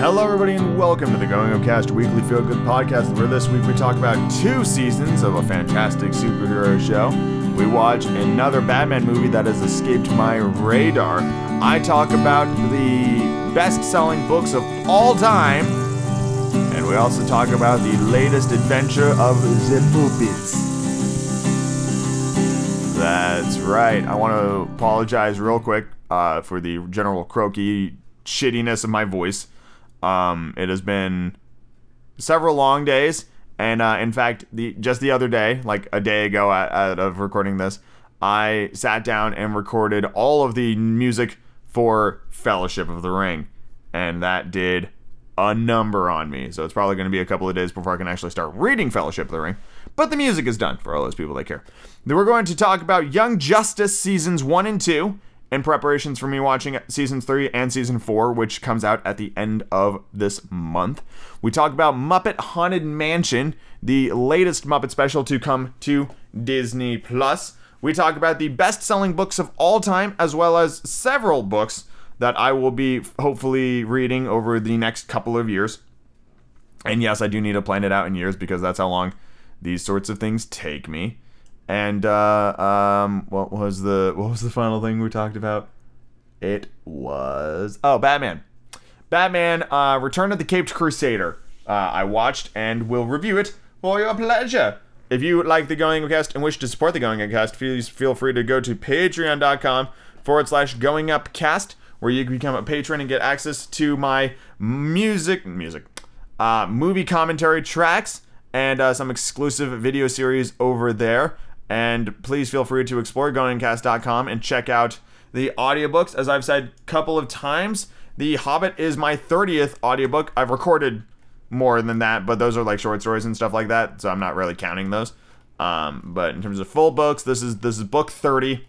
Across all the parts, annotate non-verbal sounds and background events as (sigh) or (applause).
Hello, everybody, and welcome to the Going Upcast Weekly Feel Good Podcast, where this week we talk about two seasons of a fantastic superhero show. We watch another Batman movie that has escaped my radar. I talk about the best selling books of all time, and we also talk about the latest adventure of the Muppets. That's right. I want to apologize real quick uh, for the general croaky shittiness of my voice. Um, it has been several long days, and uh, in fact, the just the other day, like a day ago, of recording this, I sat down and recorded all of the music for Fellowship of the Ring, and that did a number on me. So it's probably going to be a couple of days before I can actually start reading Fellowship of the Ring. But the music is done for all those people that care. Then we're going to talk about Young Justice seasons one and two in preparations for me watching season three and season four, which comes out at the end of this month. We talk about Muppet Haunted Mansion, the latest Muppet special to come to Disney Plus. We talk about the best selling books of all time, as well as several books that I will be hopefully reading over the next couple of years. And yes, I do need to plan it out in years because that's how long these sorts of things take me. And uh, um, what was the what was the final thing we talked about? It was oh Batman, Batman, uh, Return of the Caped Crusader. Uh, I watched and will review it for your pleasure. If you like the Going Upcast and wish to support the Going Upcast, please feel free to go to patreon.com forward slash Going Upcast, where you can become a patron and get access to my music music uh, movie commentary tracks and uh, some exclusive video series over there. And please feel free to explore goingcast.com and check out the audiobooks. As I've said a couple of times, The Hobbit is my 30th audiobook. I've recorded more than that, but those are like short stories and stuff like that, so I'm not really counting those. Um, but in terms of full books, this is this is book 30.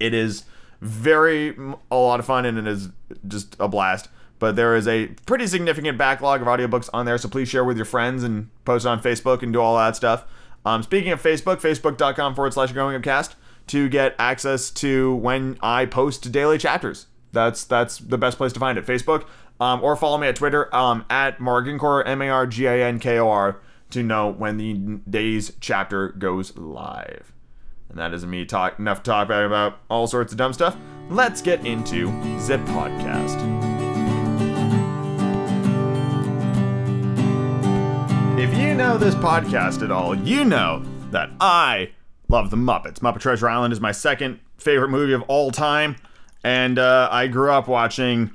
It is very a lot of fun and it is just a blast. But there is a pretty significant backlog of audiobooks on there, so please share with your friends and post on Facebook and do all that stuff. Um, speaking of Facebook, facebook.com forward slash growing upcast to get access to when I post daily chapters. That's that's the best place to find it. Facebook. Um, or follow me at Twitter um, at Marginkor, M A R G I N K O R, to know when the day's chapter goes live. And that is me talk enough talk about all sorts of dumb stuff. Let's get into Zip Podcast. If you know this podcast at all, you know that I love the Muppets. Muppet Treasure Island is my second favorite movie of all time, and uh, I grew up watching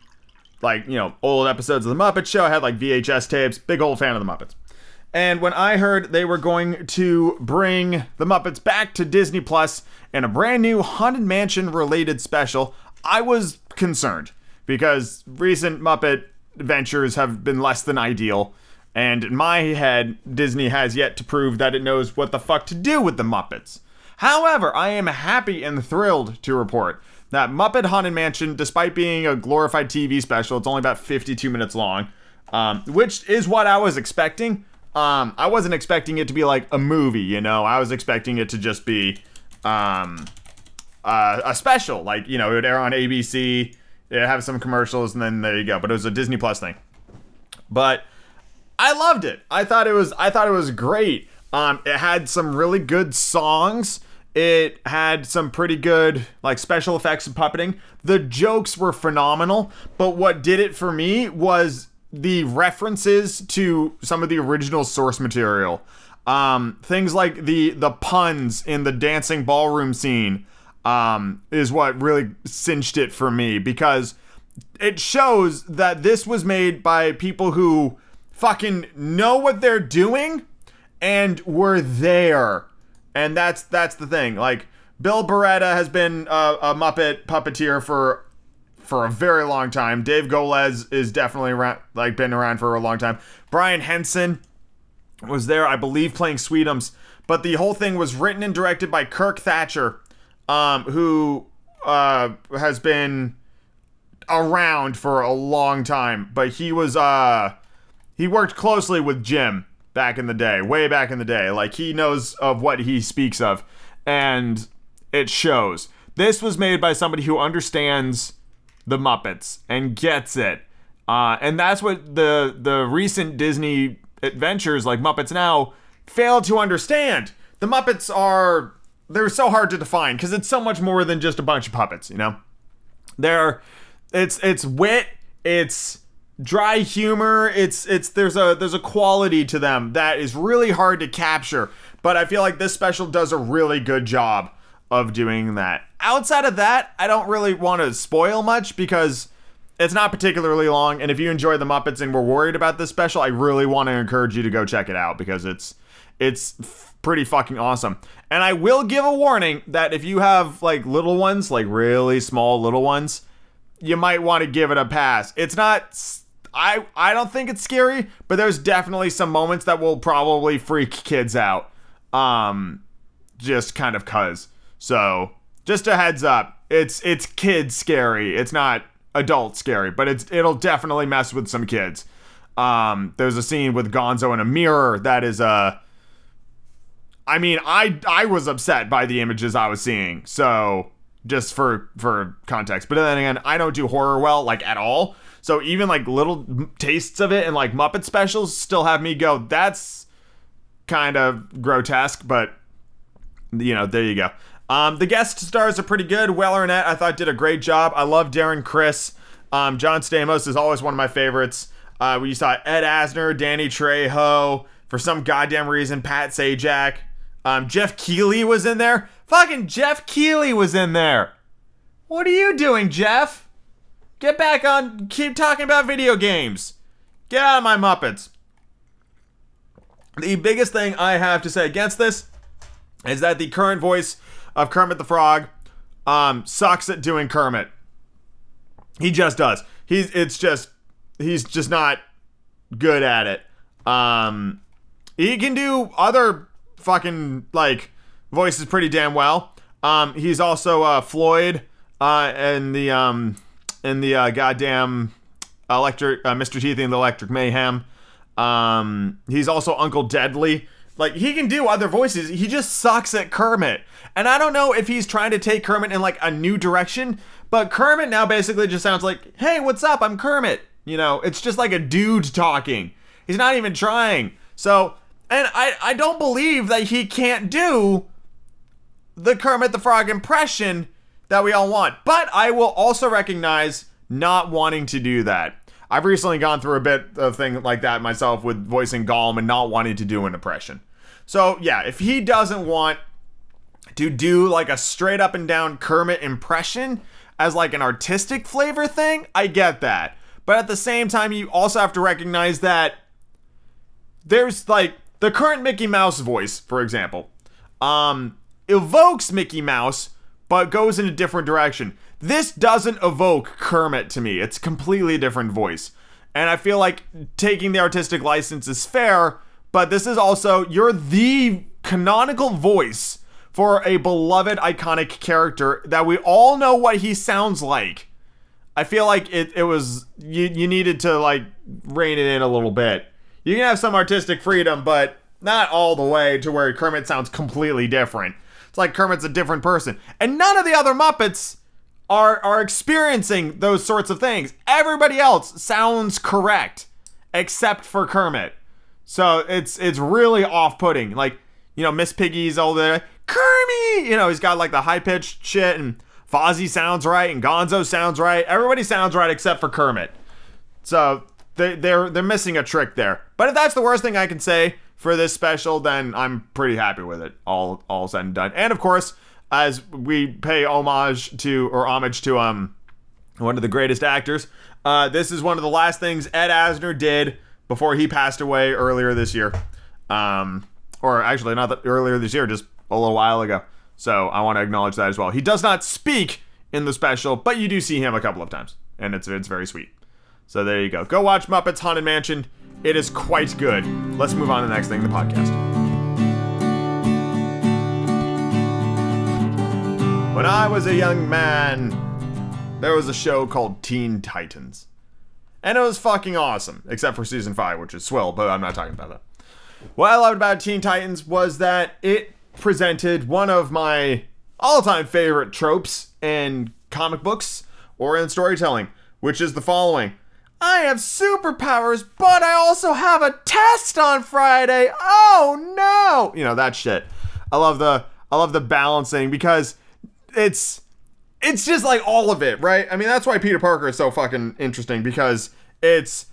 like you know old episodes of the Muppet Show. I had like VHS tapes. Big old fan of the Muppets. And when I heard they were going to bring the Muppets back to Disney Plus in a brand new Haunted Mansion related special, I was concerned because recent Muppet adventures have been less than ideal. And in my head, Disney has yet to prove that it knows what the fuck to do with the Muppets. However, I am happy and thrilled to report that Muppet Haunted Mansion, despite being a glorified TV special, it's only about 52 minutes long, um, which is what I was expecting. Um, I wasn't expecting it to be like a movie, you know. I was expecting it to just be um, uh, a special, like you know, it would air on ABC, it have some commercials, and then there you go. But it was a Disney Plus thing. But I loved it. I thought it was I thought it was great. Um, it had some really good songs. It had some pretty good like special effects and puppeting. The jokes were phenomenal, but what did it for me was the references to some of the original source material. Um, things like the the puns in the dancing ballroom scene um, is what really cinched it for me because it shows that this was made by people who fucking know what they're doing and were there. And that's that's the thing. Like Bill Barretta has been a, a Muppet puppeteer for for a very long time. Dave Goelz is definitely around, like been around for a long time. Brian Henson was there, I believe, playing Sweetums. But the whole thing was written and directed by Kirk Thatcher, um, who uh, has been around for a long time. But he was uh, he worked closely with Jim back in the day, way back in the day. Like he knows of what he speaks of, and it shows. This was made by somebody who understands the Muppets and gets it. Uh, and that's what the the recent Disney adventures like Muppets Now fail to understand. The Muppets are they're so hard to define because it's so much more than just a bunch of puppets, you know? They're it's it's wit, it's dry humor, it's it's there's a there's a quality to them that is really hard to capture. But I feel like this special does a really good job of doing that. Outside of that, I don't really want to spoil much because it's not particularly long. And if you enjoy the Muppets and were worried about this special, I really want to encourage you to go check it out because it's it's pretty fucking awesome. And I will give a warning that if you have like little ones, like really small little ones, you might want to give it a pass. It's not I I don't think it's scary, but there's definitely some moments that will probably freak kids out. Um just kind of cuz. So, just a heads up. It's it's kid scary. It's not adult scary, but it's it'll definitely mess with some kids. Um, there's a scene with Gonzo in a mirror that is uh I mean, I I was upset by the images I was seeing. So, just for for context. But then again, I don't do horror well like at all. So even like little tastes of it and like Muppet specials still have me go, that's kind of grotesque, but you know, there you go. Um, the guest stars are pretty good. Will Arnett, I thought, did a great job. I love Darren Criss. Um, John Stamos is always one of my favorites. Uh, we saw Ed Asner, Danny Trejo, for some goddamn reason, Pat Sajak. Um, Geoff Keighley was in there. Fucking Geoff Keighley was in there. What are you doing, Geoff? Get back on. Keep talking about video games. Get out of my Muppets. The biggest thing I have to say against this is that the current voice of Kermit the Frog um, sucks at doing Kermit. He just does. He's it's just he's just not good at it. Um, he can do other fucking like voices pretty damn well. Um, he's also uh, Floyd uh, in the um, in the uh, goddamn electric uh, Mr. Teeth in the Electric Mayhem. Um, he's also Uncle Deadly. Like he can do other voices. He just sucks at Kermit. And I don't know if he's trying to take Kermit in like a new direction, but Kermit now basically just sounds like, "Hey, what's up? I'm Kermit." You know, it's just like a dude talking. He's not even trying. So, and I I don't believe that he can't do the Kermit the Frog impression that we all want. But I will also recognize not wanting to do that. I've recently gone through a bit of thing like that myself with voicing Gollum and not wanting to do an impression. So, yeah, if he doesn't want to do like a straight up and down Kermit impression as like an artistic flavor thing, I get that. But at the same time, you also have to recognize that there's like the current Mickey Mouse voice, for example, um, evokes Mickey Mouse, but goes in a different direction. This doesn't evoke Kermit to me. It's completely different voice. And I feel like taking the artistic license is fair, but this is also you're the canonical voice for a beloved iconic character that we all know what he sounds like. I feel like it, it was you you needed to like rein it in a little bit. You can have some artistic freedom, but not all the way to where Kermit sounds completely different. It's like Kermit's a different person. And none of the other Muppets are are experiencing those sorts of things. Everybody else sounds correct except for Kermit. So it's it's really off-putting. Like, you know, Miss Piggy's all there, Kermit! You know, he's got like the high-pitched shit and Fozzie sounds right and Gonzo sounds right. Everybody sounds right except for Kermit. So they, they're they're missing a trick there. But if that's the worst thing I can say for this special, then I'm pretty happy with it. All all said and done. And of course, as we pay homage to or homage to um one of the greatest actors, uh, this is one of the last things Ed Asner did before he passed away earlier this year. Um, or actually, not earlier this year, just a little while ago. So I want to acknowledge that as well. He does not speak in the special, but you do see him a couple of times, and it's it's very sweet. So there you go. Go watch Muppets Haunted Mansion. It is quite good. Let's move on to the next thing, in the podcast. When I was a young man, there was a show called Teen Titans. And it was fucking awesome, except for season 5, which is swell, but I'm not talking about that. What I loved about Teen Titans was that it presented one of my all time favorite tropes in comic books or in storytelling, which is the following I have superpowers, but I also have a test on Friday. Oh no! You know that shit. I love the I love the balancing because it's it's just like all of it, right? I mean, that's why Peter Parker is so fucking interesting because it's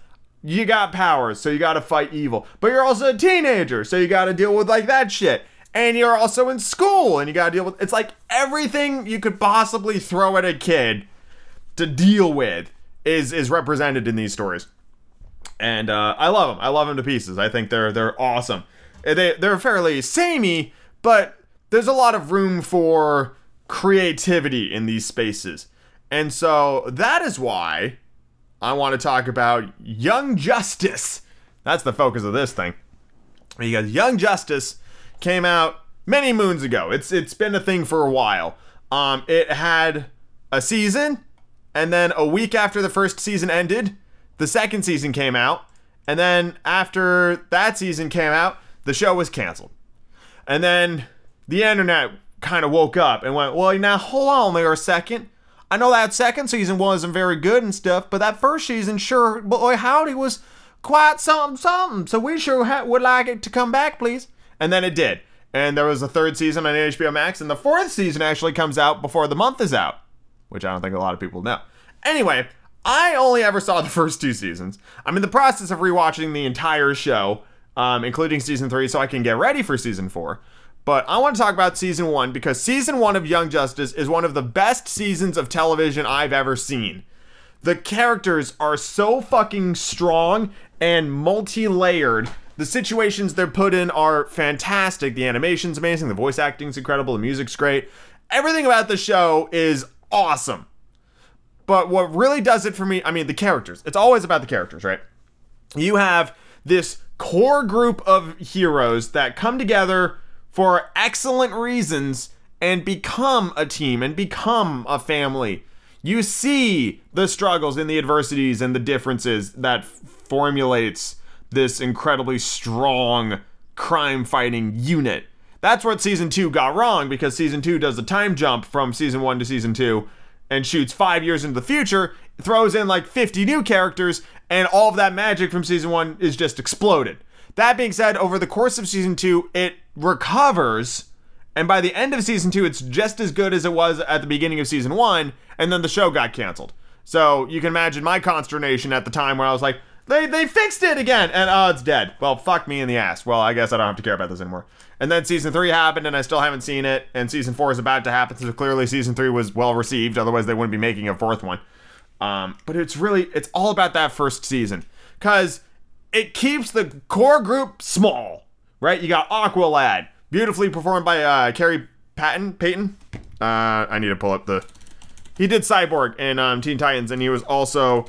you got powers, so you got to fight evil, but you're also a teenager, so you got to deal with like that shit. And you're also in school, and you got to deal with it's like everything you could possibly throw at a kid to deal with is is represented in these stories. And uh, I love them. I love them to pieces. I think they're they're awesome. They they're fairly samey, but there's a lot of room for creativity in these spaces. And so that is why I want to talk about Young Justice. That's the focus of this thing. Because Young Justice came out many moons ago. It's it's been a thing for a while. Um, it had a season, and then a week after the first season ended, the second season came out, and then after that season came out, the show was canceled. And then the internet kind of woke up and went, well, now hold on there a second. I know that second season wasn't very good and stuff, but that first season, sure, boy, howdy, was quite something, something. So we sure ha- would like it to come back, please. And then it did. And there was a third season on HBO Max, and the fourth season actually comes out before the month is out, which I don't think a lot of people know. Anyway, I only ever saw the first two seasons. I'm in the process of rewatching the entire show, um, including season three, so I can get ready for season four. But I want to talk about season one because season one of Young Justice is one of the best seasons of television I've ever seen. The characters are so fucking strong and multi layered. The situations they're put in are fantastic. The animation's amazing. The voice acting's incredible. The music's great. Everything about the show is awesome. But what really does it for me, I mean, the characters. It's always about the characters, right? You have this core group of heroes that come together for excellent reasons and become a team and become a family. You see the struggles and the adversities and the differences that formulates this incredibly strong crime fighting unit. That's what season 2 got wrong because season 2 does a time jump from season 1 to season 2 and shoots 5 years into the future, throws in like 50 new characters and all of that magic from season 1 is just exploded. That being said, over the course of season 2, it recovers, and by the end of season two, it's just as good as it was at the beginning of season one, and then the show got canceled. So you can imagine my consternation at the time where I was like, they, they fixed it again, and oh, it's dead. Well, fuck me in the ass. Well, I guess I don't have to care about this anymore. And then season three happened, and I still haven't seen it, and season four is about to happen, so clearly season three was well received, otherwise they wouldn't be making a fourth one. Um, but it's really, it's all about that first season. Because it keeps the core group small right? You got Aqualad, beautifully performed by uh, Khary Patton. Payton. Uh, I need to pull up the. He did Cyborg in um, Teen Titans, and he was also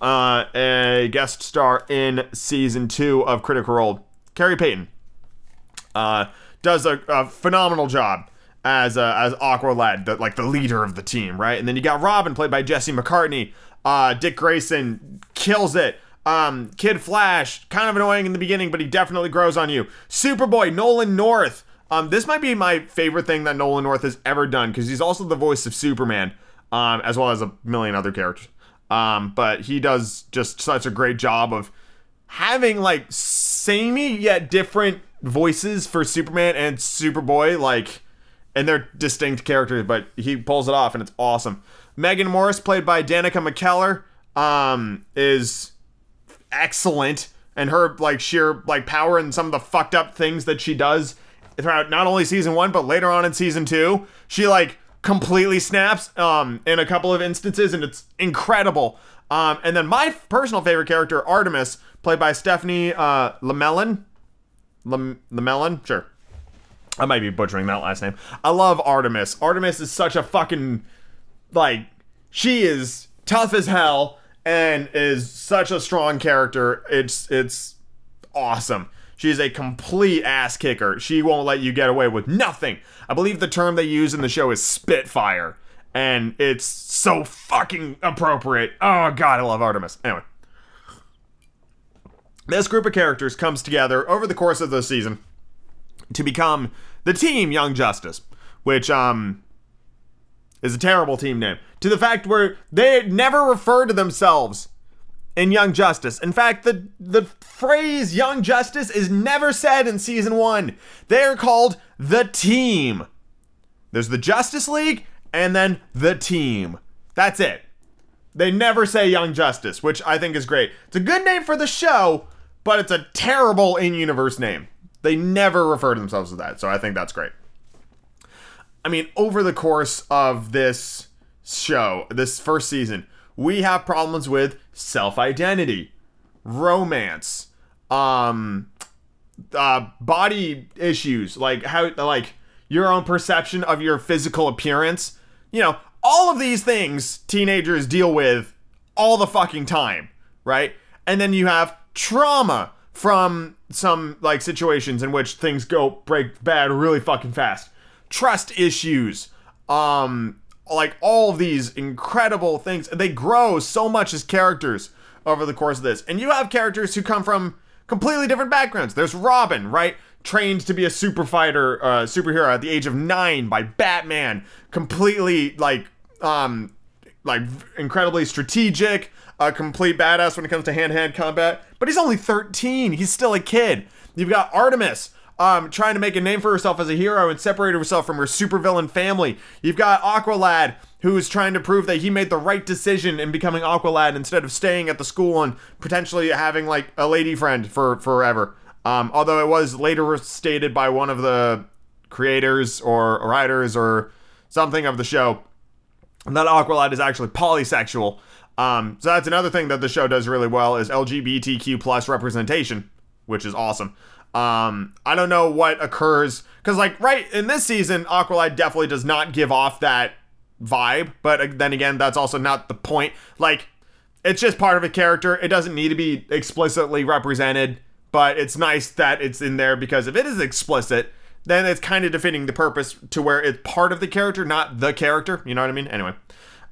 uh, a guest star in season two of Critical Role. Khary Payton uh, does a, a, phenomenal job as as Aqualad, the, like the leader of the team, right? And then you got Robin, played by Jesse McCartney. Uh, Dick Grayson kills it. Um, Kid Flash, kind of annoying in the beginning, but he definitely grows on you. Superboy, Nolan North. Um, this might be my favorite thing that Nolan North has ever done because he's also the voice of Superman, um, as well as a million other characters. Um, but he does just such a great job of having like samey yet different voices for Superman and Superboy, like, and they're distinct characters, but he pulls it off and it's awesome. M'gann M'orzz, played by Danica McKellar, um, is excellent and her like sheer like power and some of the fucked up things that she does throughout not only season one but later on in season two she like completely snaps um in a couple of instances and it's incredible. Um and then my personal favorite character artemis played by stephanie uh lemelin lemelin sure. I might be butchering that last name. I love artemis. Artemis is such a fucking like she is tough as hell and is such a strong character. It's it's awesome. She's a complete ass kicker. She won't let you get away with nothing. I believe the term they use in the show is spitfire. And it's so fucking appropriate. Oh god, I love Artemis. Anyway. This group of characters comes together over the course of the season to become the team Young Justice, which um is a terrible team name. To the fact where they never refer to themselves in Young Justice. In fact, the the phrase Young Justice is never said in season 1. They're called the team. There's the Justice League and then the team. That's it. They never say Young Justice, which I think is great. It's a good name for the show, but it's a terrible in-universe name. They never refer to themselves as that, so I think that's great. I mean, over the course of this show, this first season, we have problems with self-identity, romance, um uh body issues, like how like your own perception of your physical appearance. You know, all of these things teenagers deal with all the fucking time, right? And then you have trauma from some like situations in which things go break bad really fucking fast. Trust issues, um like all of these incredible things. They grow so much as characters over the course of this. And you have characters who come from completely different backgrounds. There's Robin, right? Trained to be a super fighter, uh, superhero at the age of nine by Batman. Completely like, um, like incredibly strategic, a complete badass when it comes to hand-to-hand combat. But he's only 13. He's still a kid. You've got Artemis, um, trying to make a name for herself as a hero and separate herself from her supervillain family. You've got Aqualad, who is trying to prove that he made the right decision in becoming Aqualad instead of staying at the school and potentially having like a lady friend for forever. Um, although it was later stated by one of the creators or writers or something of the show that Aqualad is actually polysexual. Um, so that's another thing that the show does really well is LGBTQ plus representation, which is awesome. Um, I don't know what occurs because, like, right in this season, Aqualad definitely does not give off that vibe. But then again, that's also not the point. Like, it's just part of a character. It doesn't need to be explicitly represented, but it's nice that it's in there because if it is explicit, then it's kind of defeating the purpose to where it's part of the character, not the character. You know what I mean? Anyway,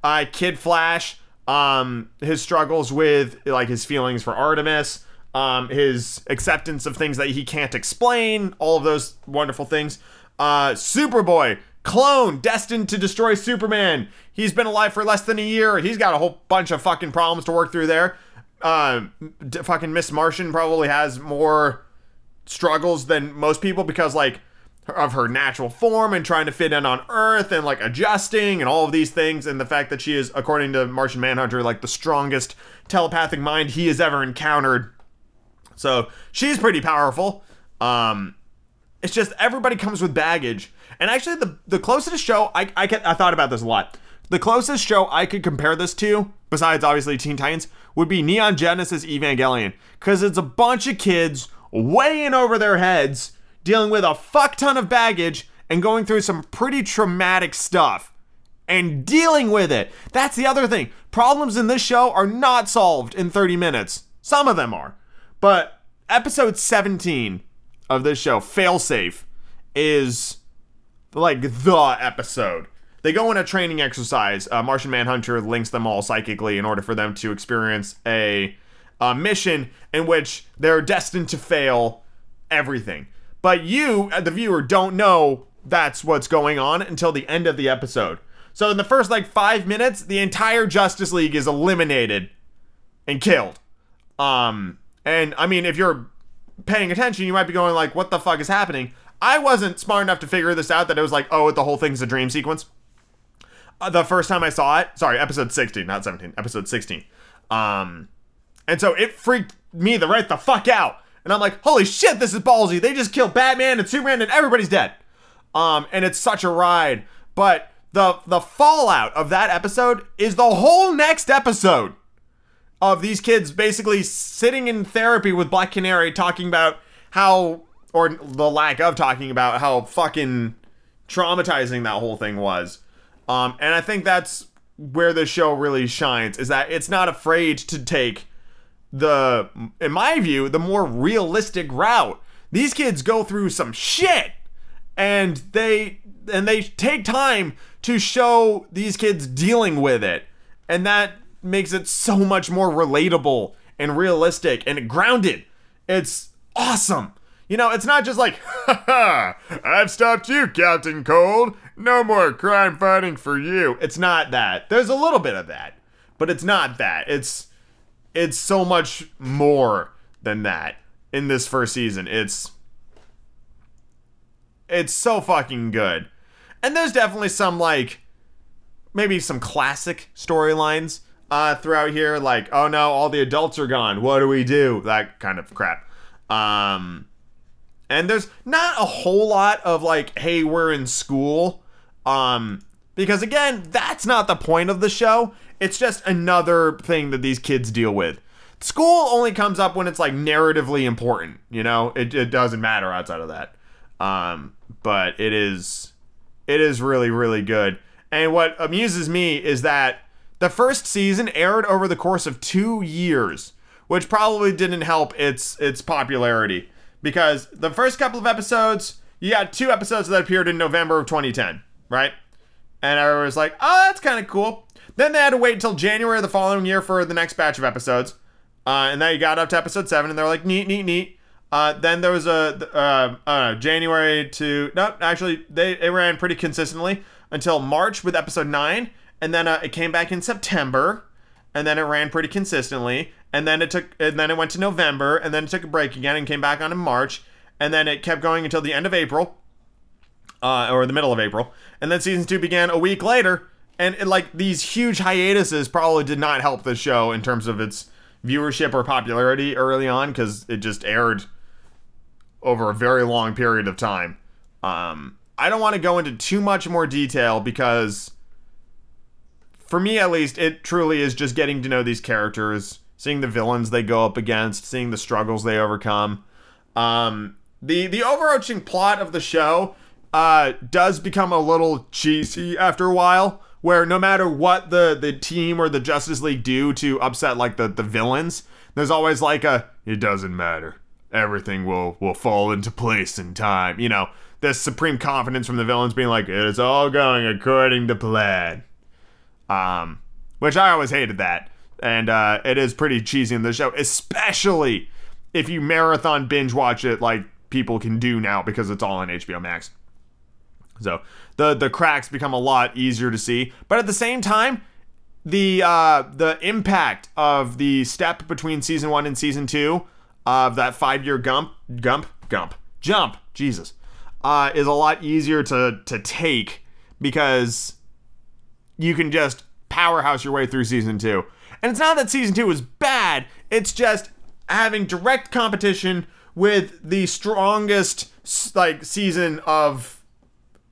uh, Kid Flash, um, his struggles with like his feelings for Artemis um, his acceptance of things that he can't explain, all of those wonderful things. Uh, Superboy, clone, destined to destroy Superman. He's been alive for less than a year. He's got a whole bunch of fucking problems to work through there. Uh, d- fucking Miss Martian probably has more struggles than most people because, like, of her natural form and trying to fit in on Earth and like adjusting and all of these things, and the fact that she is, according to Martian Manhunter, like the strongest telepathic mind he has ever encountered so she's pretty powerful. Um, it's just everybody comes with baggage. And actually, the the closest show I I, I thought about this a lot. The closest show I could compare this to, besides obviously Teen Titans, would be Neon Genesis Evangelion, because it's a bunch of kids way in over their heads, dealing with a fuck ton of baggage and going through some pretty traumatic stuff and dealing with it. That's the other thing. Problems in this show are not solved in 30 minutes. Some of them are. But episode 17 of this show, Failsafe, is like the episode. They go on a training exercise. Uh, Martian Manhunter links them all psychically in order for them to experience a, a mission in which they're destined to fail everything. But you, the viewer, don't know that's what's going on until the end of the episode. So in the first like five minutes, the entire Justice League is eliminated and killed. Um, and I mean, if you're paying attention, you might be going like, "What the fuck is happening?" I wasn't smart enough to figure this out that it was like, "Oh, the whole thing's a dream sequence." Uh, the first time I saw it, sorry, episode 16, not 17, episode 16. Um, and so it freaked me the right the fuck out. And I'm like, holy shit, this is ballsy. They just killed Batman and Superman and everybody's dead. Um, and it's such a ride. But the the fallout of that episode is the whole next episode of these kids basically sitting in therapy with Black Canary talking about how, or the lack of talking about how fucking traumatizing that whole thing was. Um, and I think that's where the show really shines is that it's not afraid to take the, in my view, the more realistic route. These kids go through some shit and they and they take time to show these kids dealing with it. And that makes it so much more relatable and realistic and grounded. It's awesome. You know, it's not just like, ha (laughs) I've stopped you, Captain Cold. No more crime fighting for you. It's not that. There's a little bit of that, but it's not that. It's it's so much more than that in this first season. It's it's so fucking good. And there's definitely some like maybe some classic storylines uh throughout here like oh no all the adults are gone. What do we do? That kind of crap. Um and there's not a whole lot of like hey we're in school. Um because again that's not the point of the show. It's just another thing that these kids deal with. School only comes up when it's like narratively important you know? It, it doesn't matter outside of that. Um but it is it is really really good. And what amuses me is that the first season aired over the course of two years which probably didn't help its its popularity because the first couple of episodes you got two episodes that appeared in november of 2010 right and i was like oh that's kind of cool then they had to wait until january of the following year for the next batch of episodes uh, and then you got up to episode seven, and they're like, neat, neat, neat. Uh, then there was a uh, uh, January to no, actually they it ran pretty consistently until March with episode nine, and then uh, it came back in September, and then it ran pretty consistently, and then it took and then it went to November, and then it took a break again and came back on in March, and then it kept going until the end of April, uh, or the middle of April, and then season two began a week later, and it, like these huge hiatuses probably did not help the show in terms of its viewership or popularity early on because it just aired over a very long period of time. Um, I don't want to go into too much more detail because, for me at least, it truly is just getting to know these characters, seeing the villains they go up against, seeing the struggles they overcome. Um, the the overarching plot of the show uh, does become a little cheesy after a while where no matter what the the team or the Justice League do to upset like the the villains, there's always like a it doesn't matter. Everything will will fall into place in time. You know, this supreme confidence from the villains being like it's all going according to plan. Um, which I always hated that, and uh, it is pretty cheesy in the show, especially if you marathon binge watch it like people can do now because it's all on HBO Max. So the the cracks become a lot easier to see. But at the same time, the uh, the impact of the step between season one and season two of that five year gump gump gump jump Jesus uh, is a lot easier to to take because you can just powerhouse your way through season two. And it's not that season two was bad. It's just having direct competition with the strongest like season of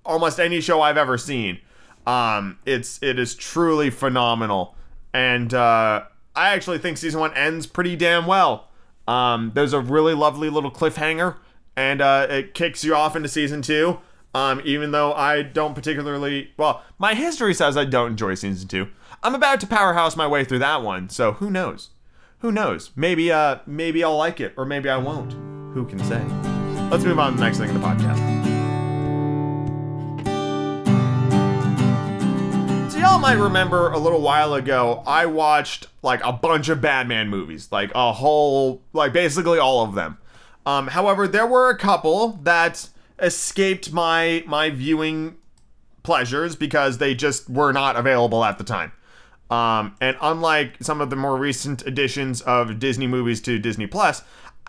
almost any show I've ever seen. Um, it's it is truly phenomenal, and uh, I actually think season one ends pretty damn well. Um, there's a really lovely little cliffhanger, and uh, it kicks you off into season two. Um, even though I don't particularly well, my history says I don't enjoy season two. I'm about to powerhouse my way through that one, so who knows? Who knows? Maybe uh maybe I'll like it, or maybe I won't. Who can say? Let's move on to the next thing in the podcast. So y'all might remember a little while ago, I watched like a bunch of Batman movies, like a whole, like basically all of them. Um, however, there were a couple that escaped my my viewing pleasures because they just were not available at the time. Um, and unlike some of the more recent additions of Disney movies to Disney Plus,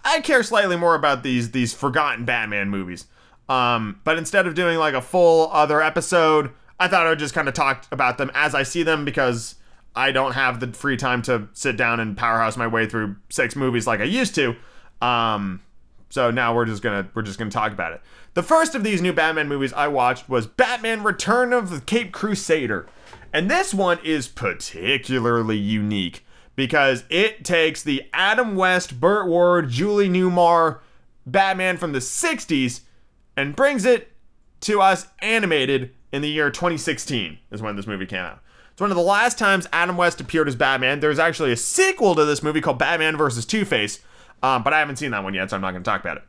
I care slightly more about these these forgotten Batman movies. Um, but instead of doing like a full other episode I thought I would just kind of talk about them as I see them because I don't have the free time to sit down and powerhouse my way through six movies like I used to. Um, so now we're just gonna we're just gonna talk about it. The first of these new Batman movies I watched was Batman: Return of the Caped Crusader, and this one is particularly unique because it takes the Adam West, Burt Ward, Julie Newmar Batman from the '60s and brings it to us animated in the year 2016 is when this movie came out. It's one of the last times Adam West appeared as Batman. There's actually a sequel to this movie called Batman vs. Two Face, um, but I haven't seen that one yet, so I'm not going to talk about it.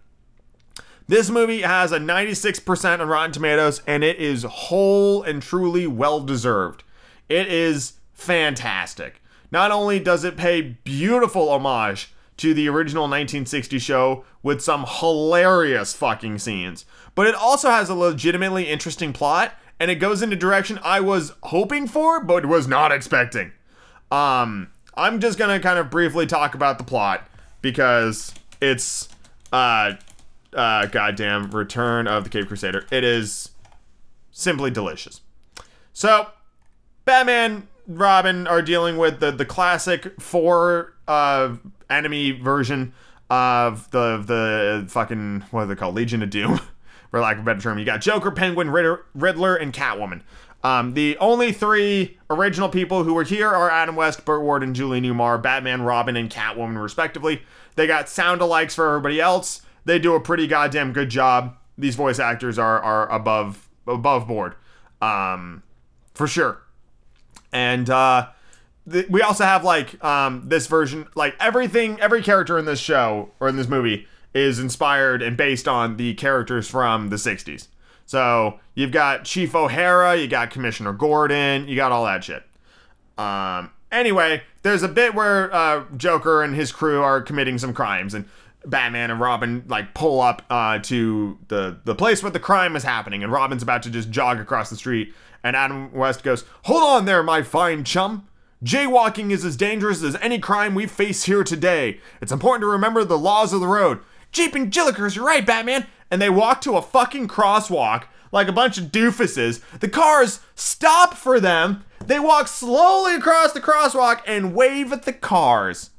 This movie has a 96% on Rotten Tomatoes, and it is whole and truly well deserved. It is fantastic. Not only does it pay beautiful homage to the original 1960 show with some hilarious fucking scenes, but it also has a legitimately interesting plot and it goes in a direction I was hoping for, but was not expecting. Um, I'm just gonna kind of briefly talk about the plot because it's uh uh goddamn Return of the Caped Crusader. It is simply delicious. So, Batman, Robin are dealing with the the classic four uh enemy version of the the fucking what are they called Legion of Doom, (laughs) for lack of a better term. You got Joker, Penguin, Riddler, Riddler and Catwoman. Um, the only three original people who were here are Adam West, Burt Ward, and Julie Newmar, Batman, Robin, and Catwoman, respectively. They got sound alikes for everybody else. They do a pretty goddamn good job. These voice actors are are above above board, um, for sure. And uh, th- we also have like um, this version, like everything, every character in this show or in this movie is inspired and based on the characters from the '60s. So you've got Chief O'Hara, you got Commissioner Gordon, you got all that shit. Um, anyway, there's a bit where uh, Joker and his crew are committing some crimes, and Batman and Robin like pull up uh, to the the place where the crime is happening, and Robin's about to just jog across the street, and Adam West goes, "Hold on there, my fine chum." Jaywalking is as dangerous as any crime we face here today. It's important to remember the laws of the road. Jeep and Jillikers, you're right, Batman and they walk to a fucking crosswalk like a bunch of doofuses. The cars stop for them. They walk slowly across the crosswalk and wave at the cars.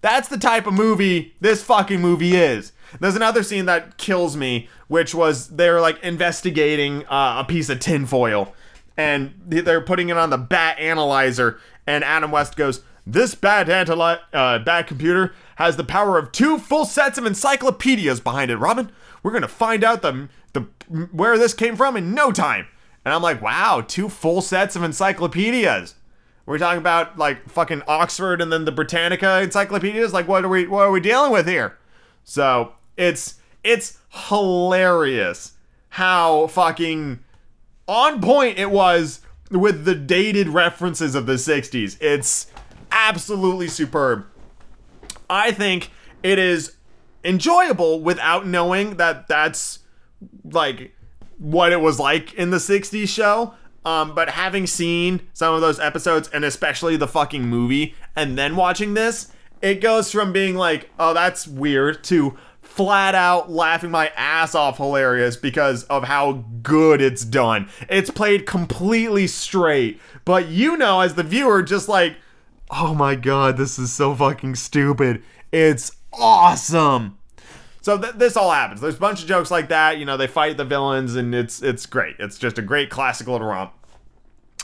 That's the type of movie this fucking movie is. There's another scene that kills me, which was they're like investigating uh, a piece of tinfoil and they're putting it on the bat analyzer. And Adam West goes, This bat, antali- uh, bat computer has the power of two full sets of encyclopedias behind it, Robin. We're gonna find out the the where this came from in no time. And I'm like, wow, two full sets of encyclopedias. We're talking about like fucking Oxford and then the Britannica encyclopedias. Like, what are we what are we dealing with here? So it's it's hilarious how fucking on point it was with the dated references of the 60s. It's absolutely superb. I think it is enjoyable without knowing that that's like what it was like in the 60s show. Um, but having seen some of those episodes and especially the fucking movie and then watching this, it goes from being like, oh, that's weird to flat out laughing my ass off hilarious because of how good it's done. It's played completely straight, but you know, as the viewer, just like, oh my god, this is so fucking stupid. It's awesome. So th- this all happens. There's a bunch of jokes like that. You know, they fight the villains, and it's it's great. It's just a great classic little romp.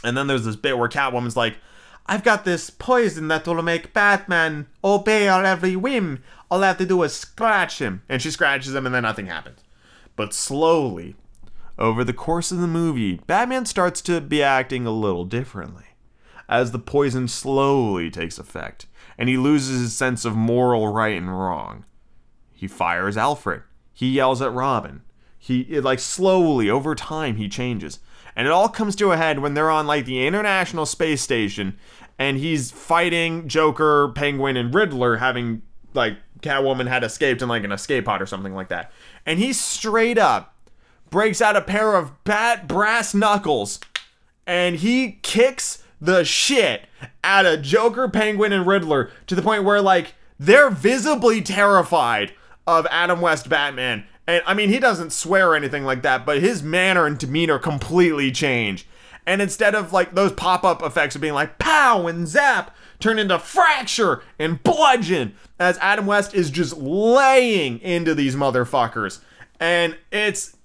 And then there's this bit where Catwoman's like, "I've got this poison that will make Batman obey our every whim. All I have to do is scratch him." And she scratches him, and then nothing happens. But slowly, over the course of the movie, Batman starts to be acting a little differently as the poison slowly takes effect and he loses his sense of moral right and wrong. He fires Alfred. He yells at Robin. He it, like slowly over time he changes. And it all comes to a head when they're on like the International Space Station and he's fighting Joker, Penguin and Riddler having like Catwoman had escaped in like an escape pod or something like that. And he straight up breaks out a pair of bat brass knuckles and he kicks the shit out of Joker, Penguin, and Riddler to the point where like they're visibly terrified of Adam West Batman. And I mean, he doesn't swear or anything like that, but his manner and demeanor completely change. And instead of like those pop up effects of being like pow and zap, turn into fracture and bludgeon as Adam West is just laying into these motherfuckers. And it's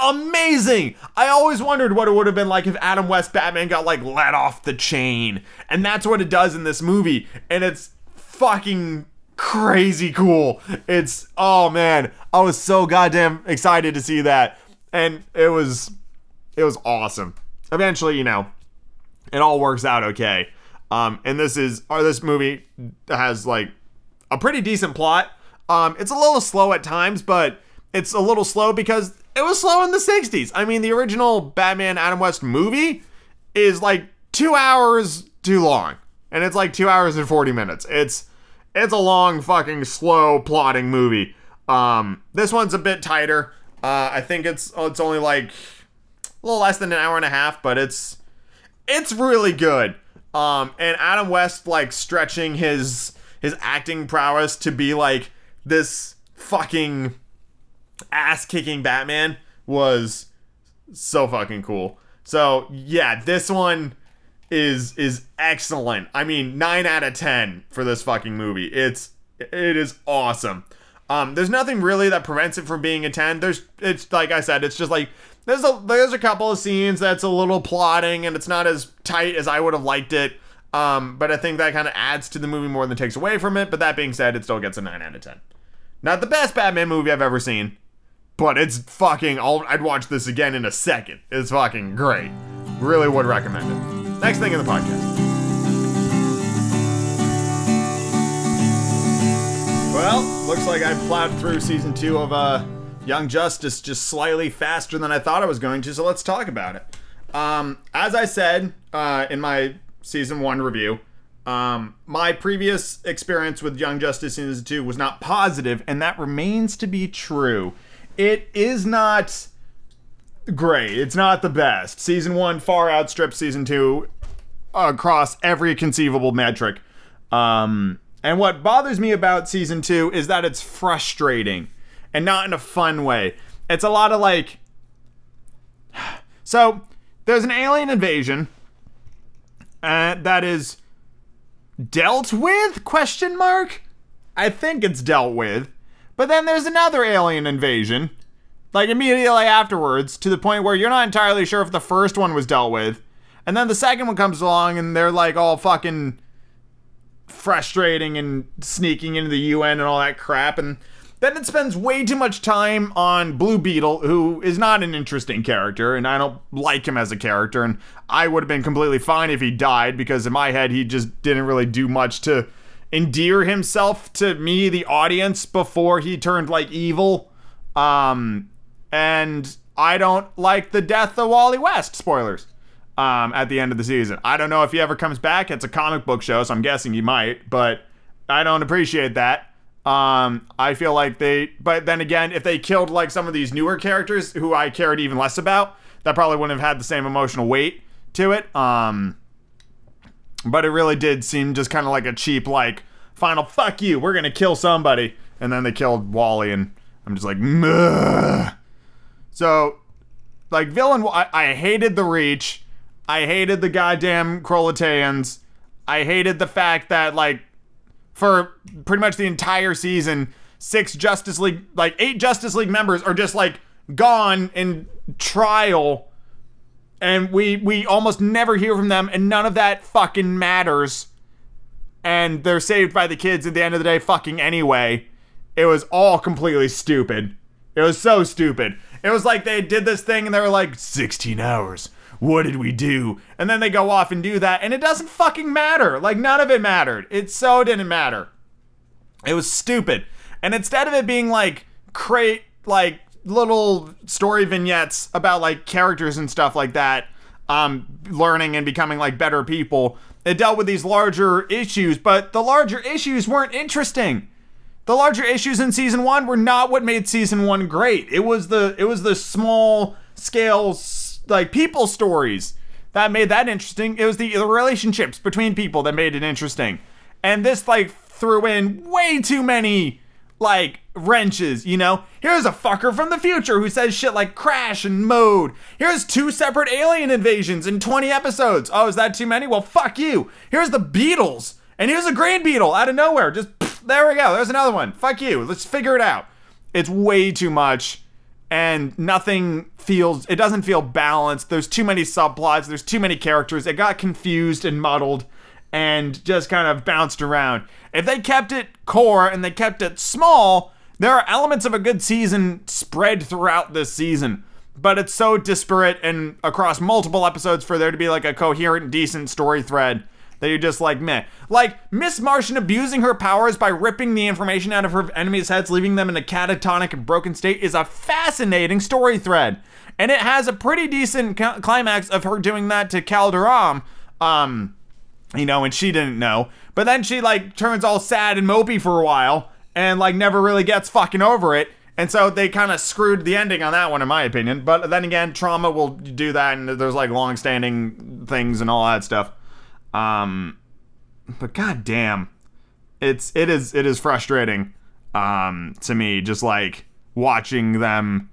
amazing. I always wondered what it would have been like if Adam West Batman got like let off the chain. And that's what it does in this movie. And it's fucking crazy cool. It's oh man, I was so goddamn excited to see that. And it was it was awesome. Eventually, you know, it all works out okay. Um and this is or this movie has like a pretty decent plot. Um it's a little slow at times, but it's a little slow because it was slow in the 60s. I mean, the original Batman Adam West movie is like two hours too long. And it's like two hours and 40 minutes. It's it's a long fucking slow plotting movie. Um, this one's a bit tighter. Uh, I think it's it's only like a little less than an hour and a half, but it's it's really good. Um, and Adam West like stretching his his acting prowess to be like this fucking ass kicking Batman was so fucking cool. So yeah, this one is is excellent. I mean, nine out of ten for this fucking movie. It's it is awesome. Um, there's nothing really that prevents it from being a ten. There's it's like I said, it's just like there's a there's a couple of scenes that's a little plotting and it's not as tight as I would have liked it. Um, but I think that kind of adds to the movie more than takes away from it. But that being said, it still gets a nine out of ten. Not the best Batman movie I've ever seen, but it's fucking. I'll, I'd watch this again in a second. It's fucking great. Really would recommend it. Next thing in the podcast. Well, looks like I plowed through season two of uh, Young Justice just slightly faster than I thought I was going to, so let's talk about it. Um, as I said uh, in my season one review, um, my previous experience with Young Justice season two was not positive, and that remains to be true. It is not great. It's not the best. Season one far outstrips season two across every conceivable metric. Um, and what bothers me about season two is that it's frustrating and not in a fun way. It's a lot of like. So, there's an alien invasion uh, that is dealt with question mark i think it's dealt with but then there's another alien invasion like immediately afterwards to the point where you're not entirely sure if the first one was dealt with and then the second one comes along and they're like all fucking frustrating and sneaking into the UN and all that crap and then it spends way too much time on Blue Beetle, who is not an interesting character, and I don't like him as a character. And I would have been completely fine if he died, because in my head, he just didn't really do much to endear himself to me, the audience, before he turned like evil. Um, and I don't like the death of Wally West. Spoilers. Um, at the end of the season, I don't know if he ever comes back. It's a comic book show, so I'm guessing he might, but I don't appreciate that. Um, I feel like they, but then again, if they killed like some of these newer characters who I cared even less about, that probably wouldn't have had the same emotional weight to it. Um, but it really did seem just kind of like a cheap, like, final fuck you, we're gonna kill somebody. And then they killed Wally, and I'm just like, Mugh. so, like, villain, I, I hated the Reach. I hated the goddamn Kroloteans. I hated the fact that, like, for pretty much the entire season, six Justice League, like eight Justice League members are just like gone in trial. And we we almost never hear from them, and none of that fucking matters. And they're saved by the kids at the end of the day, fucking anyway. It was all completely stupid. It was so stupid. It was like they did this thing and they were like, 16 hours what did we do? And then they go off and do that, and it doesn't fucking matter. Like, none of it mattered. It so didn't matter. It was stupid. And instead of it being like, create, like, little story vignettes about, like, characters and stuff like that, um, learning and becoming, like, better people, it dealt with these larger issues, but the larger issues weren't interesting. The larger issues in season one were not what made season one great. It was the it was the small scale like people stories that made that interesting. It was the, the relationships between people that made it interesting. And this like threw in way too many like wrenches, you know? Here's a fucker from the future who says shit like crash and mode. Here's two separate alien invasions in 20 episodes. Oh, is that too many? Well, fuck you. Here's the Beetles. And here's a Green Beetle out of nowhere. Just pff, there we go. There's another one. Fuck you. Let's figure it out. It's way too much and nothing feels it doesn't feel balanced there's too many subplots there's too many characters it got confused and muddled and just kind of bounced around if they kept it core and they kept it small there are elements of a good season spread throughout this season but it's so disparate and across multiple episodes for there to be like a coherent decent story thread that you're just like meh. Like Miss Martian abusing her powers by ripping the information out of her enemies' heads, leaving them in a catatonic and broken state, is a fascinating story thread, and it has a pretty decent climax of her doing that to Kaldur'ahm. Um, you know, and she didn't know, but then she like turns all sad and mopey for a while, and like never really gets fucking over it. And so they kind of screwed the ending on that one, in my opinion. But then again, trauma will do that, and there's like long standing things and all that stuff. Um, but goddamn, it's it is it is frustrating um, to me just like watching them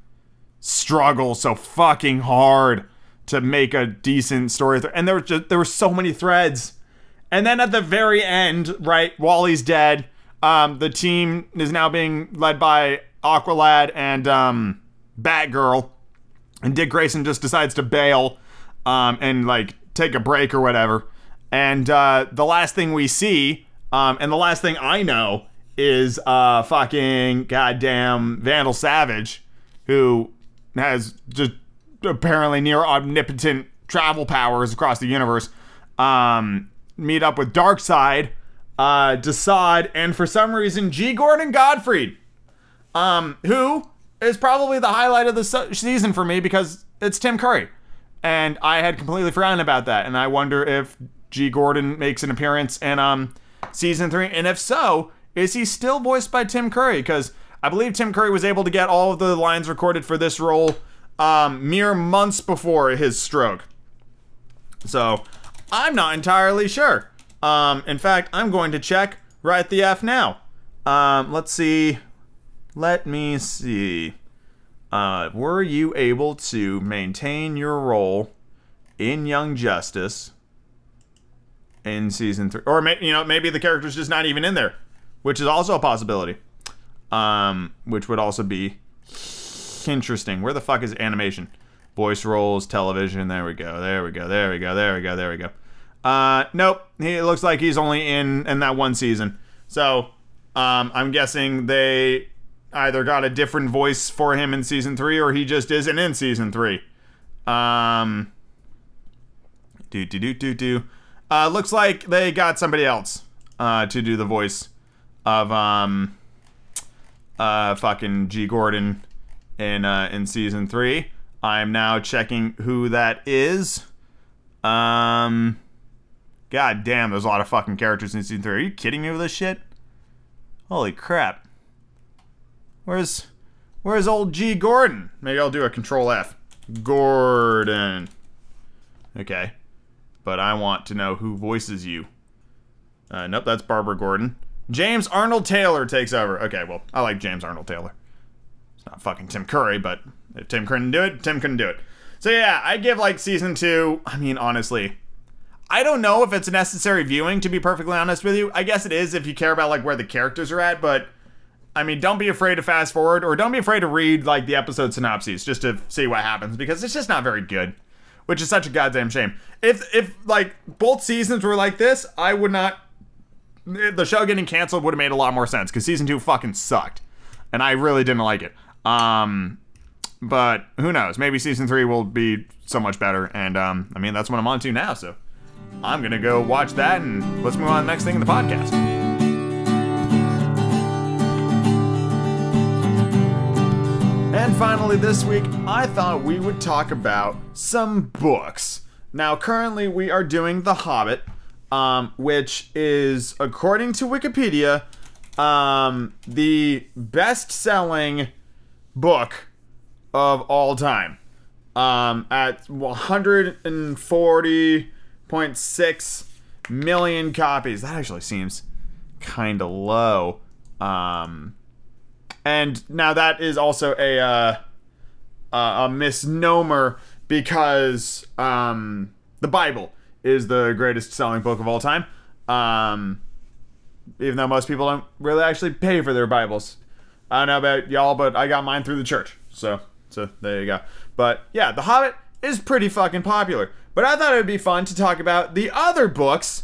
struggle so fucking hard to make a decent story. And there were just there were so many threads. And then at the very end, right, Wally's dead. Um, the team is now being led by Aqualad and um, Batgirl, and Dick Grayson just decides to bail um, and like take a break or whatever. And uh, the last thing we see, um, and the last thing I know is uh, fucking goddamn Vandal Savage, who has just apparently near omnipotent travel powers across the universe. Um, meet up with Darkseid, uh, Desaad, and for some reason G. Gordon Godfrey, um, who is probably the highlight of the season for me because it's Tim Curry, and I had completely forgotten about that, and I wonder if G. Gordon makes an appearance in um season three, and if so, is he still voiced by Tim Curry? Because I believe Tim Curry was able to get all of the lines recorded for this role um, mere months before his stroke. So I'm not entirely sure. Um, in fact, I'm going to check right the F now. Um, let's see. Let me see. Uh, were you able to maintain your role in Young Justice in season three? Or, you know, maybe the character's just not even in there, which is also a possibility. Um, which would also be interesting. Where the fuck is animation? Voice roles, television. There we go. There we go. There we go. There we go. There we go. Uh, nope. He looks like he's only in in that one season. So, um, I'm guessing they either got a different voice for him in season three, or he just isn't in season three. Um, do do do do do. Uh, looks like they got somebody else uh, to do the voice of um, uh, fucking G Gordon in uh, in season three. I'm now checking who that is. Um, god damn, there's a lot of fucking characters in season three. Are you kidding me with this shit? Holy crap! Where's where's old G Gordon? Maybe I'll do a Control F. Gordon. Okay, but I want to know who voices you. Uh, nope, that's Barbara Gordon. James Arnold Taylor takes over. Okay, well, I like James Arnold Taylor. It's not fucking Tim Curry, but if Tim couldn't do it, Tim couldn't do it. So yeah, I give like season two. I mean, honestly, I don't know if it's necessary viewing. To be perfectly honest with you, I guess it is if you care about like where the characters are at. But I mean, don't be afraid to fast forward or don't be afraid to read like the episode synopses just to see what happens because it's just not very good, which is such a goddamn shame. If if like both seasons were like this, I would not. The show getting canceled would have made a lot more sense because season two fucking sucked, and I really didn't like it. Um, but who knows? Maybe season three will be so much better. And um, I mean, that's what I'm on to now. So I'm gonna go watch that, and let's move on to the next thing in the podcast. And finally, this week, I thought we would talk about some books. Now, currently, we are doing The Hobbit, um, which is, according to Wikipedia, um, the best selling book of all time um, at 140.6 million copies. That actually seems kind of low. Um, and now that is also a uh, a misnomer because um, the Bible is the greatest selling book of all time. Um, even though most people don't really actually pay for their Bibles. I don't know about y'all, but I got mine through the church. So, so there you go. But yeah, The Hobbit is pretty fucking popular. But I thought it would be fun to talk about the other books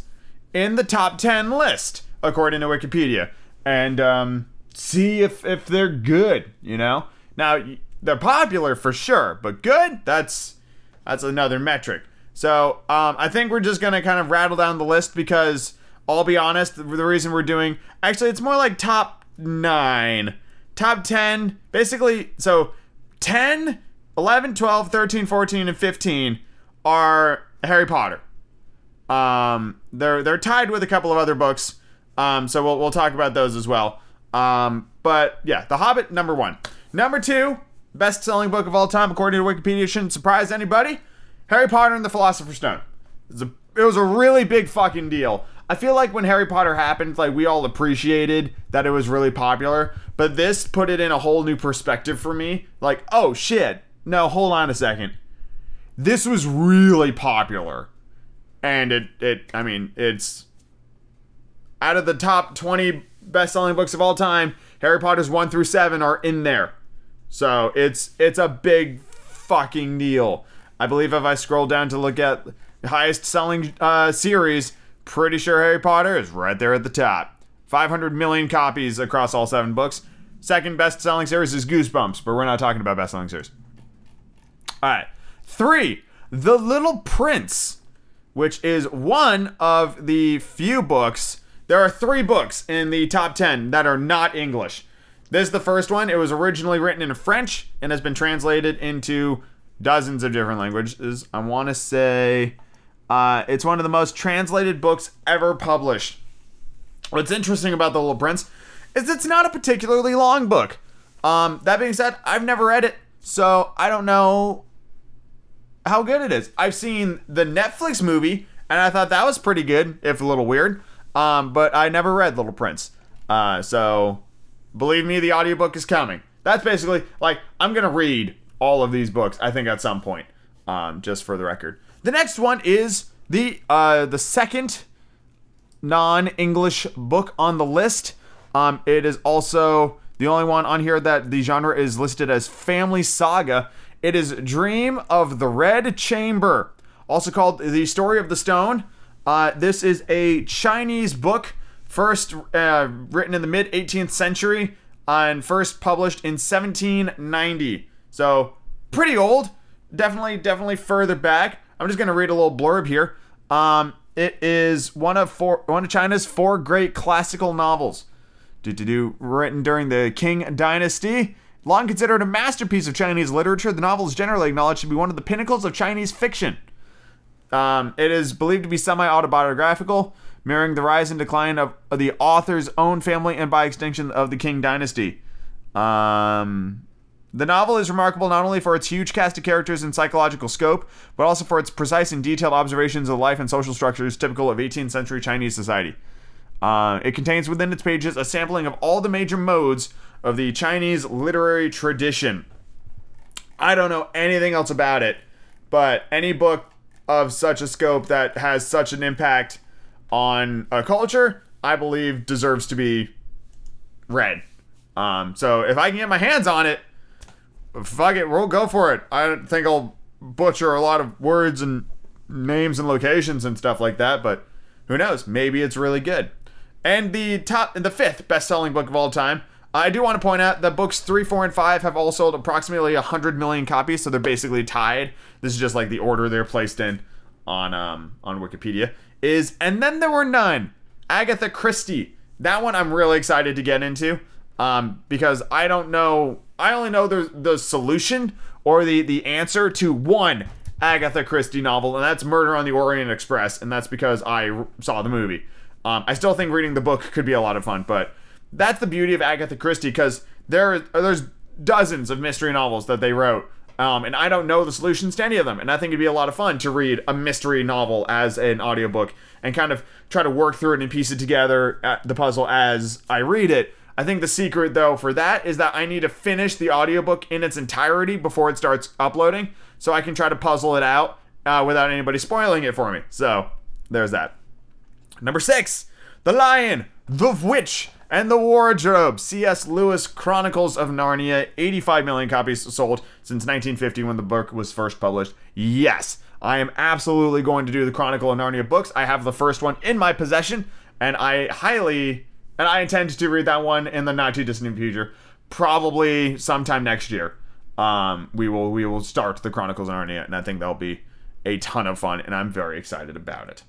in the top 10 list, according to Wikipedia, and um, see if, if they're good, you know? Now, they're popular for sure, but good? That's that's another metric. So, um, I think we're just to kind of rattle down the list because I'll be honest, the reason we're doing actually it's more like top 9 top 10, basically, so 10, 11, 12, 13, 14, and 15 are Harry Potter. Um, they're they're tied with a couple of other books. Um, so we'll we'll talk about those as well. Um, but yeah, The Hobbit number one. Number two, best selling book of all time according to Wikipedia shouldn't surprise anybody. Harry Potter and the Philosopher's Stone. It's a it was a really big fucking deal. I feel like when Harry Potter happened, like we all appreciated that it was really popular, but this put it in a whole new perspective for me. Like, oh shit, no, hold on a second. This was really popular, and it it I mean it's out of the top twenty best-selling books of all time. Harry Potter's one through seven are in there, so it's it's a big fucking deal. I believe if I scroll down to look at highest selling uh, series, pretty sure Harry Potter is right there at the top. 500 million copies across all seven books. Second best selling series is Goosebumps, but we're not talking about best selling series. All right. Three, The Little Prince, which is one of the few books. There are three books in the top 10 that are not English. This is the first one. It was originally written in French and has been translated into dozens of different languages. I want to say uh, it's one of the most translated books ever published. What's interesting about The Little Prince is it's not a particularly long book. Um, that being said, I've never read it, so I don't know how good it is. I've seen the Netflix movie, and I thought that was pretty good, if a little weird. Um, but I never read Little Prince. Uh, so believe me, the audiobook is coming. That's basically like I'm gonna read all of these books. I think at some point, um, just for the record. The next one is the uh, the second non-English book on the list. Um, it is also the only one on here that the genre is listed as family saga. It is Dream of the Red Chamber, also called The Story of the Stone. Uh, this is a Chinese book, first uh, written in the mid 18th century and first published in 1790. So pretty old. Definitely, definitely further back. I'm just gonna read a little blurb here. Um, it is one of four, one of China's four great classical novels. Written during the Qing Dynasty, long considered a masterpiece of Chinese literature, the novel is generally acknowledged to be one of the pinnacles of Chinese fiction. Um, it is believed to be semi-autobiographical, mirroring the rise and decline of, of the author's own family and, by extension, of the Qing Dynasty. Um, the novel is remarkable not only for its huge cast of characters and psychological scope, but also for its precise and detailed observations of life and social structures typical of 18th century Chinese society. Uh, it contains within its pages a sampling of all the major modes of the Chinese literary tradition. I don't know anything else about it, but any book of such a scope that has such an impact on a culture, I believe deserves to be read. Um, so if I can get my hands on it, fuck it, we'll go for it. I don't think I'll butcher a lot of words and names and locations and stuff like that, but who knows? Maybe it's really good. And the top, the fifth best-selling book of all time. I do want to point out that books three, four, and five have all sold approximately hundred million copies, so they're basically tied. This is just like the order they're placed in on um on Wikipedia. Is and then there were none. Agatha Christie. That one I'm really excited to get into um, because I don't know. I only know the the solution or the the answer to one Agatha Christie novel, and that's Murder on the Orient Express, and that's because I saw the movie. Um, I still think reading the book could be a lot of fun, but that's the beauty of Agatha Christie because there there's dozens of mystery novels that they wrote. Um, and I don't know the solutions to any of them. And I think it'd be a lot of fun to read a mystery novel as an audiobook and kind of try to work through it and piece it together at the puzzle as I read it. I think the secret though for that is that I need to finish the audiobook in its entirety before it starts uploading so I can try to puzzle it out uh, without anybody spoiling it for me. So there's that. Number six, The Lion, the Witch, and the Wardrobe. C.S. Lewis Chronicles of Narnia. 85 million copies sold since 1950 when the book was first published. Yes, I am absolutely going to do the Chronicle of Narnia books. I have the first one in my possession, and I highly and I intend to read that one in the not too distant future, probably sometime next year. Um, we will we will start the Chronicles of Narnia, and I think that'll be a ton of fun, and I'm very excited about it.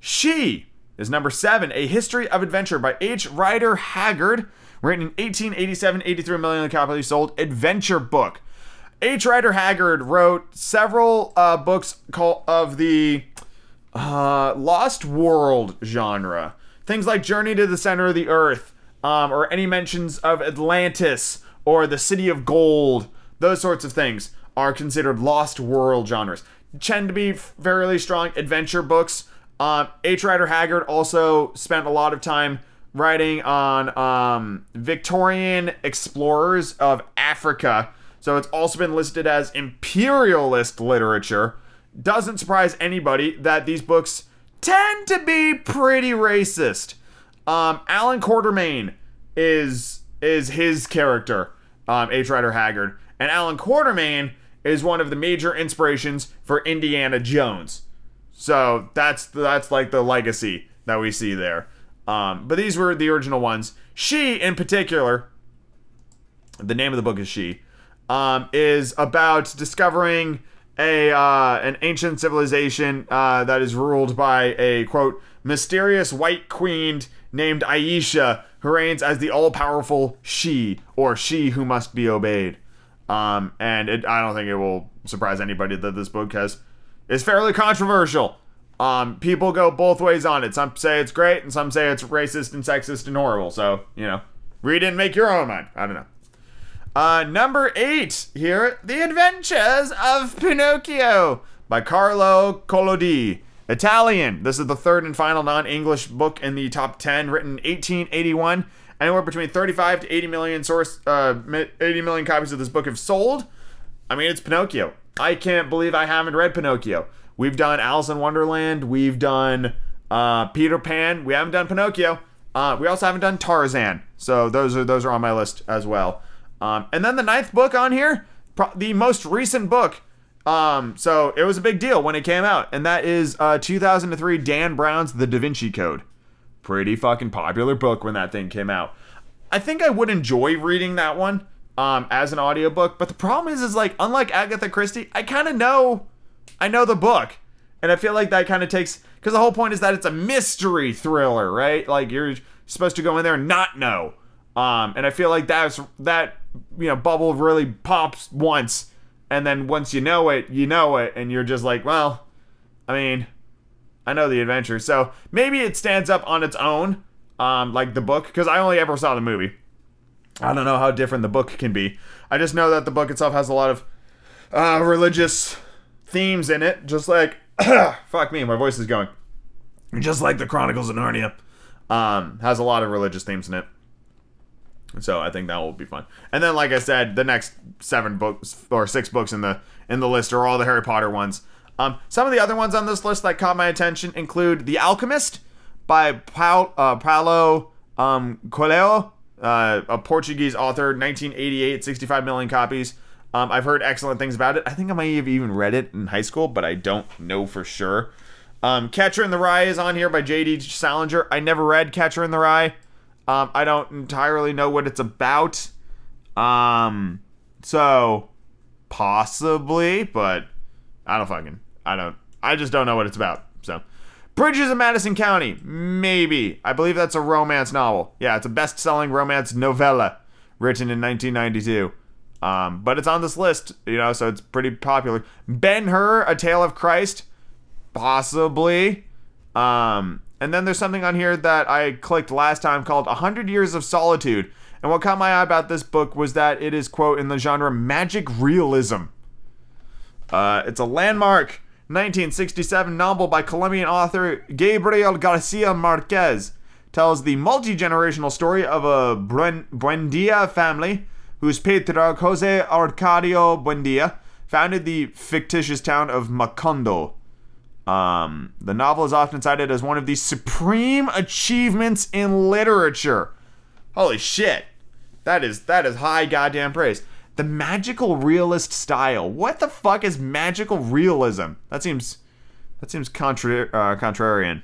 She is number seven, A History of Adventure by H. Rider Haggard, written in 1887, 83 million copies sold, adventure book. H. Rider Haggard wrote several uh, books called of the uh, Lost World genre. Things like Journey to the Center of the Earth, um, or any mentions of Atlantis or the City of Gold, those sorts of things are considered Lost World genres. tend to be fairly strong adventure books. Um, H. Rider Haggard also spent a lot of time writing on um, Victorian explorers of Africa. So it's also been listed as imperialist literature. Doesn't surprise anybody that these books tend to be pretty racist. Um, Allan Quatermain is is his character, um, H. Rider Haggard, and Allan Quatermain is one of the major inspirations for Indiana Jones. So that's that's like the legacy that we see there. Um, but these were the original ones. She, in particular, the name of the book is She, um, is about discovering a uh, an ancient civilization uh, that is ruled by a quote mysterious white queen named Ayesha, who reigns as the all powerful She, or She who must be obeyed. Um, and it, I don't think it will surprise anybody that this book has is fairly controversial. Um, people go both ways on it. Some say it's great, and some say it's racist and sexist and horrible. So you know, read and make your own mind. I don't know. Uh, number eight here, The Adventures of Pinocchio by Carlo Collodi. Italian. This is the third and final non-English book in the top 10, written 1881. Anywhere between 35 to 80 million source, uh, 80 million copies of this book have sold. I mean, it's Pinocchio. I can't believe I haven't read Pinocchio. We've done Alice in Wonderland. We've done uh, Peter Pan. We haven't done Pinocchio. Uh, we also haven't done Tarzan. So those are those are on my list as well. Um, and then the ninth book on here, pro- the most recent book. Um, so it was a big deal when it came out, and that is uh, 2003 Dan Brown's The Da Vinci Code. Pretty fucking popular book when that thing came out. I think I would enjoy reading that one um, as an audiobook, but the problem is, is like unlike Agatha Christie, I kind of know, I know the book, and I feel like that kind of takes because the whole point is that it's a mystery thriller, right? Like you're supposed to go in there and not know. Um, and I feel like that's that you know bubble really pops once, and then once you know it, you know it, and you're just like, well, I mean, I know the adventure, so maybe it stands up on its own, um, like the book, because I only ever saw the movie. I don't know how different the book can be. I just know that the book itself has a lot of uh, religious themes in it, just like (coughs) fuck me, my voice is going. Just like the Chronicles of Narnia, um, has a lot of religious themes in it. So I think that will be fun. And then, like I said, the next seven books or six books in the in the list are all the Harry Potter ones. Um, some of the other ones on this list that caught my attention include The Alchemist by Paulo, uh, Paulo um, Coelho, uh, a Portuguese author, 1988, 65 million copies. Um, I've heard excellent things about it. I think I might have even read it in high school, but I don't know for sure. Um, Catcher in the Rye is on here by J.D. Salinger. I never read Catcher in the Rye. Um, I don't entirely know what it's about. Um, so possibly, but I don't fucking, I don't, I just don't know what it's about. Bridges of Madison County, maybe. I believe that's a romance novel. Yeah, it's a best-selling romance novella written in 1992. Um, but it's on this list, you know, so it's pretty popular. Ben Hur, A Tale of Christ, possibly. Um, and then there's something on here that I clicked last time called 100 Years of Solitude. And what caught my eye about this book was that it is, quote, in the genre magic realism. Uh, it's a landmark 1967 novel by Colombian author Gabriel Garcia Marquez. Tells the multi generational story of a Buen- Buendia family whose patriarch Jose Arcadio Buendia founded the fictitious town of Macondo. Um, the novel is often cited as one of the supreme achievements in literature. Holy shit. That is that is high goddamn praise. The magical realist style. What the fuck is magical realism? That seems that seems contra- uh, contrarian.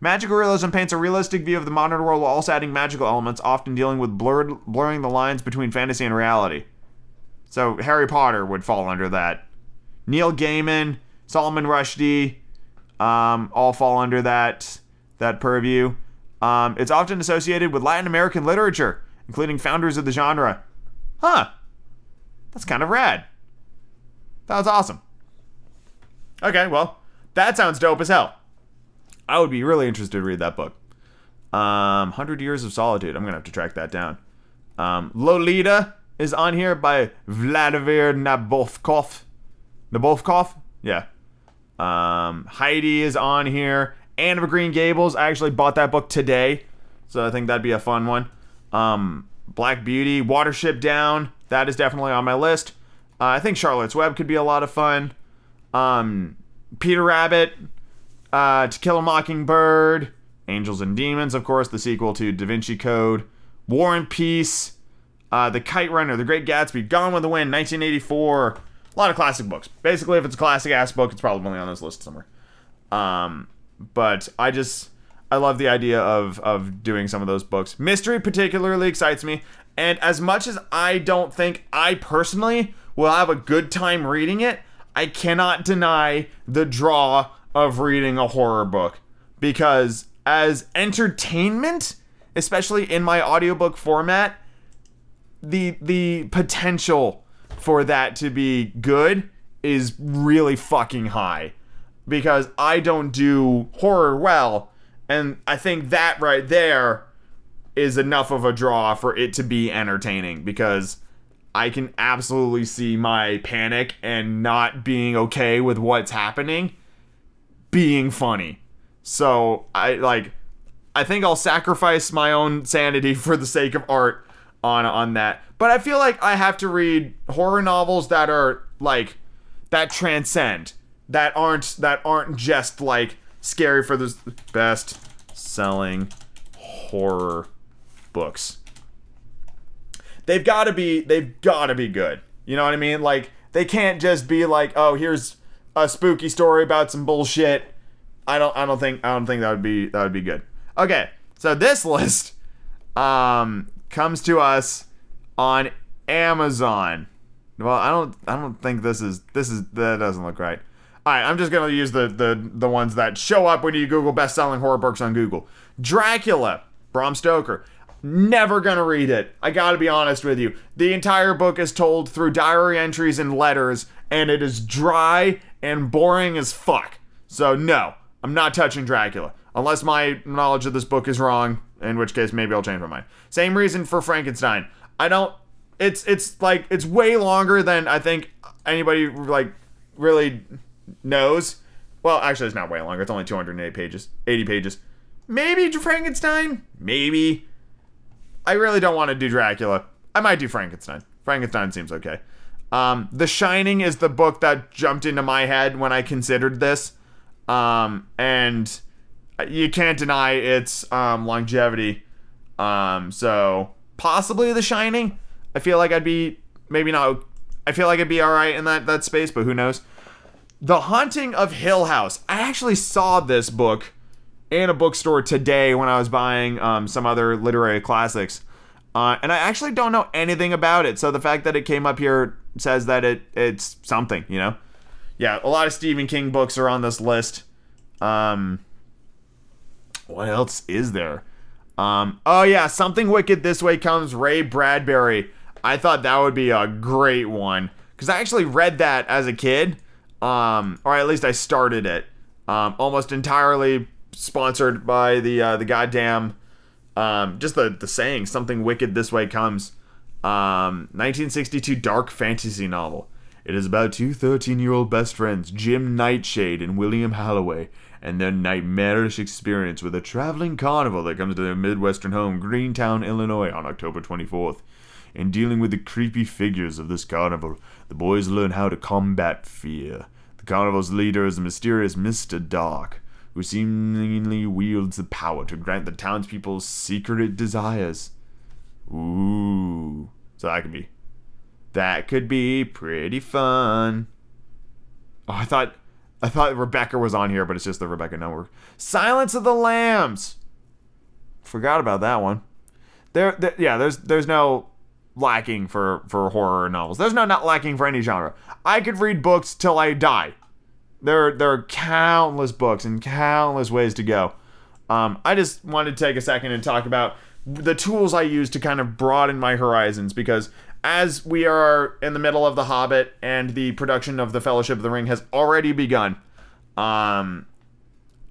Magical realism paints a realistic view of the modern world while also adding magical elements, often dealing with blurred, blurring the lines between fantasy and reality. So Harry Potter would fall under that. Neil Gaiman, Solomon Rushdie, um, all fall under that that purview. Um, it's often associated with Latin American literature, including founders of the genre. Huh. That's kind of rad. That was awesome. Okay, well, that sounds dope as hell. I would be really interested to read that book. Um, 100 Years of Solitude. I'm going to have to track that down. Um, Lolita is on here by Vladimir Nabokov. Nabokov? Yeah, Um, Heidi is on here. Anne of Green Gables. I actually bought that book today, so I think that'd be a fun one. Um, Black Beauty, Watership Down. That is definitely on my list. Uh, I think Charlotte's Web could be a lot of fun. Um, Peter Rabbit, uh, To Kill a Mockingbird, Angels and Demons, of course, the sequel to Da Vinci Code, War and Peace, uh, The Kite Runner, The Great Gatsby, Gone with the Wind, 1984. A lot of classic books. Basically, if it's a classic ass book, it's probably on this list somewhere. Um, but I just I love the idea of of doing some of those books. Mystery particularly excites me, and as much as I don't think I personally will have a good time reading it, I cannot deny the draw of reading a horror book. Because as entertainment, especially in my audiobook format, the the potential for that to be good is really fucking high. Because I don't do horror well and I think that right there is enough of a draw for it to be entertaining because I can absolutely see my panic and not being okay with what's happening being funny. So I like I think I'll sacrifice my own sanity (laughs) for the sake of art on on that. But I feel like I have to read horror novels that are like that transcend that aren't that aren't just like scary for the best selling horror books. They've got to be they've got to be good. You know what I mean? Like they can't just be like, "Oh, here's a spooky story about some bullshit." I don't I don't think I don't think that would be that would be good. Okay. So this (laughs) list um comes to us on Amazon. Well, I don't I don't think this is this is that doesn't look right. I'm just gonna use the the the ones that show up when you Google best-selling horror books on Google. Dracula, Bram Stoker. Never gonna read it. I gotta be honest with you. The entire book is told through diary entries and letters, and it is dry and boring as fuck. So no, I'm not touching Dracula unless my knowledge of this book is wrong. In which case, maybe I'll change my mind. Same reason for Frankenstein. I don't. It's it's like it's way longer than I think anybody like really knows. Well, actually, it's not way longer. It's only 208 pages, 80 pages. Maybe Frankenstein. Maybe. I really don't want to do Dracula. I might do Frankenstein. Frankenstein seems okay. Um, the Shining is the book that jumped into my head when I considered this. Um, and you can't deny its um, longevity. Um, so possibly The Shining. I feel like I'd be maybe not. I feel like I'd be all right in that that space, but who knows? The Haunting of Hill House. I actually saw this book in a bookstore today when I was buying um, some other literary classics. Uh, and I actually don't know anything about it. So the fact that it came up here says that it it's something, you know? Yeah, a lot of Stephen King books are on this list. Um, what else is there? Um, oh yeah, something wicked this way comes Ray Bradbury. I thought that would be a great one because I actually read that as a kid um, or at least I started it. Um, almost entirely sponsored by the uh, the goddamn um, just the the saying something wicked this way comes. Um, 1962 dark fantasy novel. It is about two 13 year old best friends, Jim Nightshade and William Halloway, and their nightmarish experience with a traveling carnival that comes to their Midwestern home, Greentown, Illinois, on October 24th. In dealing with the creepy figures of this carnival, the boys learn how to combat fear. The carnival's leader is the mysterious Mr. Dark, who seemingly wields the power to grant the townspeople secret desires. Ooh. So that could be. That could be pretty fun. Oh, I thought I thought Rebecca was on here, but it's just the Rebecca Network. Silence of the Lambs. Forgot about that one. There, there yeah, there's there's no lacking for for horror novels. There's no not lacking for any genre. I could read books till I die. There there are countless books and countless ways to go. Um, I just wanted to take a second and talk about the tools I use to kind of broaden my horizons because as we are in the middle of The Hobbit and the production of The Fellowship of the Ring has already begun, um,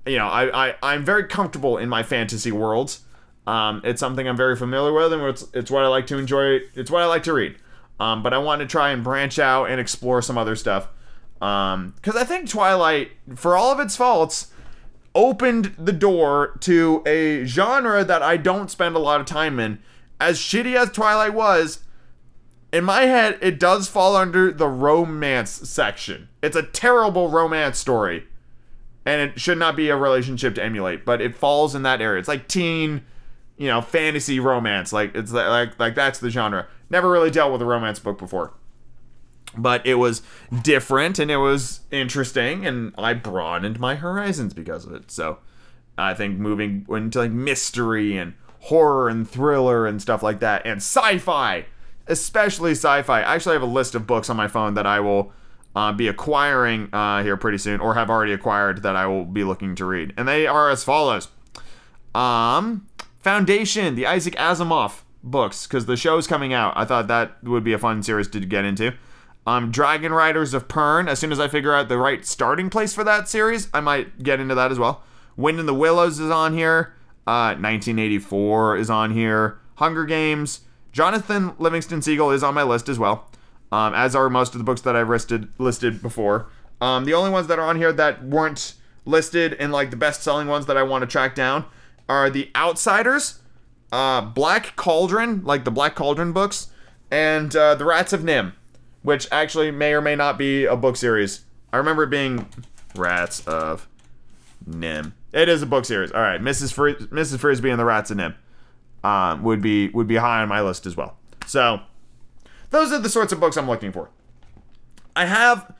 you know, I, I, I'm very comfortable in my fantasy worlds. Um, it's something I'm very familiar with, and it's, it's what I like to enjoy. It's what I like to read. Um, but I want to try and branch out and explore some other stuff. Um, because I think Twilight, for all of its faults, opened the door to a genre that I don't spend a lot of time in. As shitty as Twilight was, in my head, it does fall under the romance section. It's a terrible romance story. And it should not be a relationship to emulate, but it falls in that area. It's like teen, you know, fantasy romance. Like it's like like, that's the genre. Never really dealt with a romance book before. But it was different and it was interesting and I broadened my horizons because of it. So I think moving into like mystery and horror and thriller and stuff like that and sci-fi especially sci-fi. I actually have a list of books on my phone that I will uh, be acquiring uh, here pretty soon, or have already acquired that I will be looking to read, and they are as follows: um, Foundation, the Isaac Asimov books, because the show's coming out. I thought that would be a fun series to get into. Um, Dragon Riders of Pern. As soon as I figure out the right starting place for that series, I might get into that as well. Wind in the Willows is on here. Uh, 1984 is on here. Hunger Games. Jonathan Livingston Seagull is on my list as well, um, as are most of the books that I've listed listed before. Um, the only ones that are on here that weren't listed and like the best selling ones that I want to track down are The Outsiders, uh, Black Cauldron, like the Black Cauldron books, and uh, The Rats of NIMH, which actually may or may not be a book series. I remember it being Rats of NIMH. It is a book series. All right, Mrs. Fris- Mrs. Frisby and the Rats of NIMH um, would be would be high on my list as well. So those are the sorts of books I'm looking for. I have,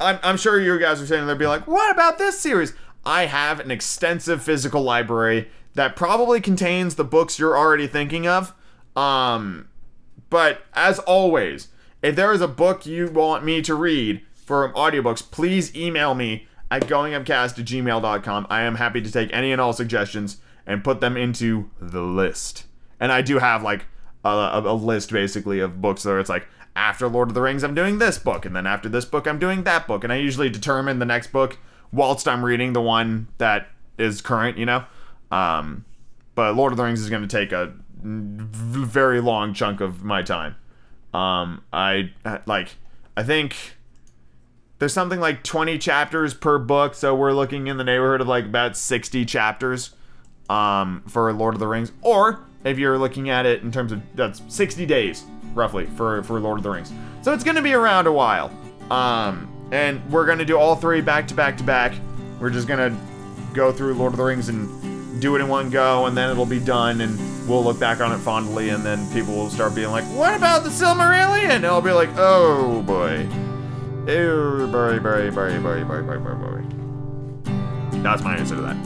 I'm, I'm sure you guys are saying they'll be like, what about this series? I have an extensive physical library that probably contains the books you're already thinking of. Um, but as always, if there is a book you want me to read for audiobooks, please email me at goingupcast at gmail.com. I am happy to take any and all suggestions and put them into the list. And I do have like a, a, list basically of books where it's like after Lord of the Rings, I'm doing this book, and then after this book, I'm doing that book, and I usually determine the next book whilst I'm reading the one that is current, you know. Um, but Lord of the Rings is going to take a very long chunk of my time. Um, I like, I think there's something like 20 chapters per book, so we're looking in the neighborhood of like about 60 chapters um, for Lord of the Rings, or if you're looking at it in terms of that's 60 days roughly for for Lord of the Rings. So it's going to be around a while. Um, and we're going to do all three back to back to back. We're just going to go through Lord of the Rings and do it in one go, and then it'll be done, and we'll look back on it fondly, and then people will start being like, "What about the Silmarillion?" And I'll be like, "Oh boy, oh boy, boy, boy, boy, boy, boy, boy, boy." That's my answer to that.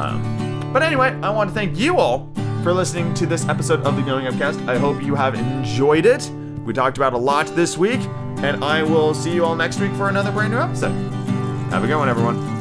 Um, but anyway, I want to thank you all for listening to this episode of the Going Upcast. I hope you have enjoyed it. We talked about a lot this week, and I will see you all next week for another brand new episode. Have a good one, everyone.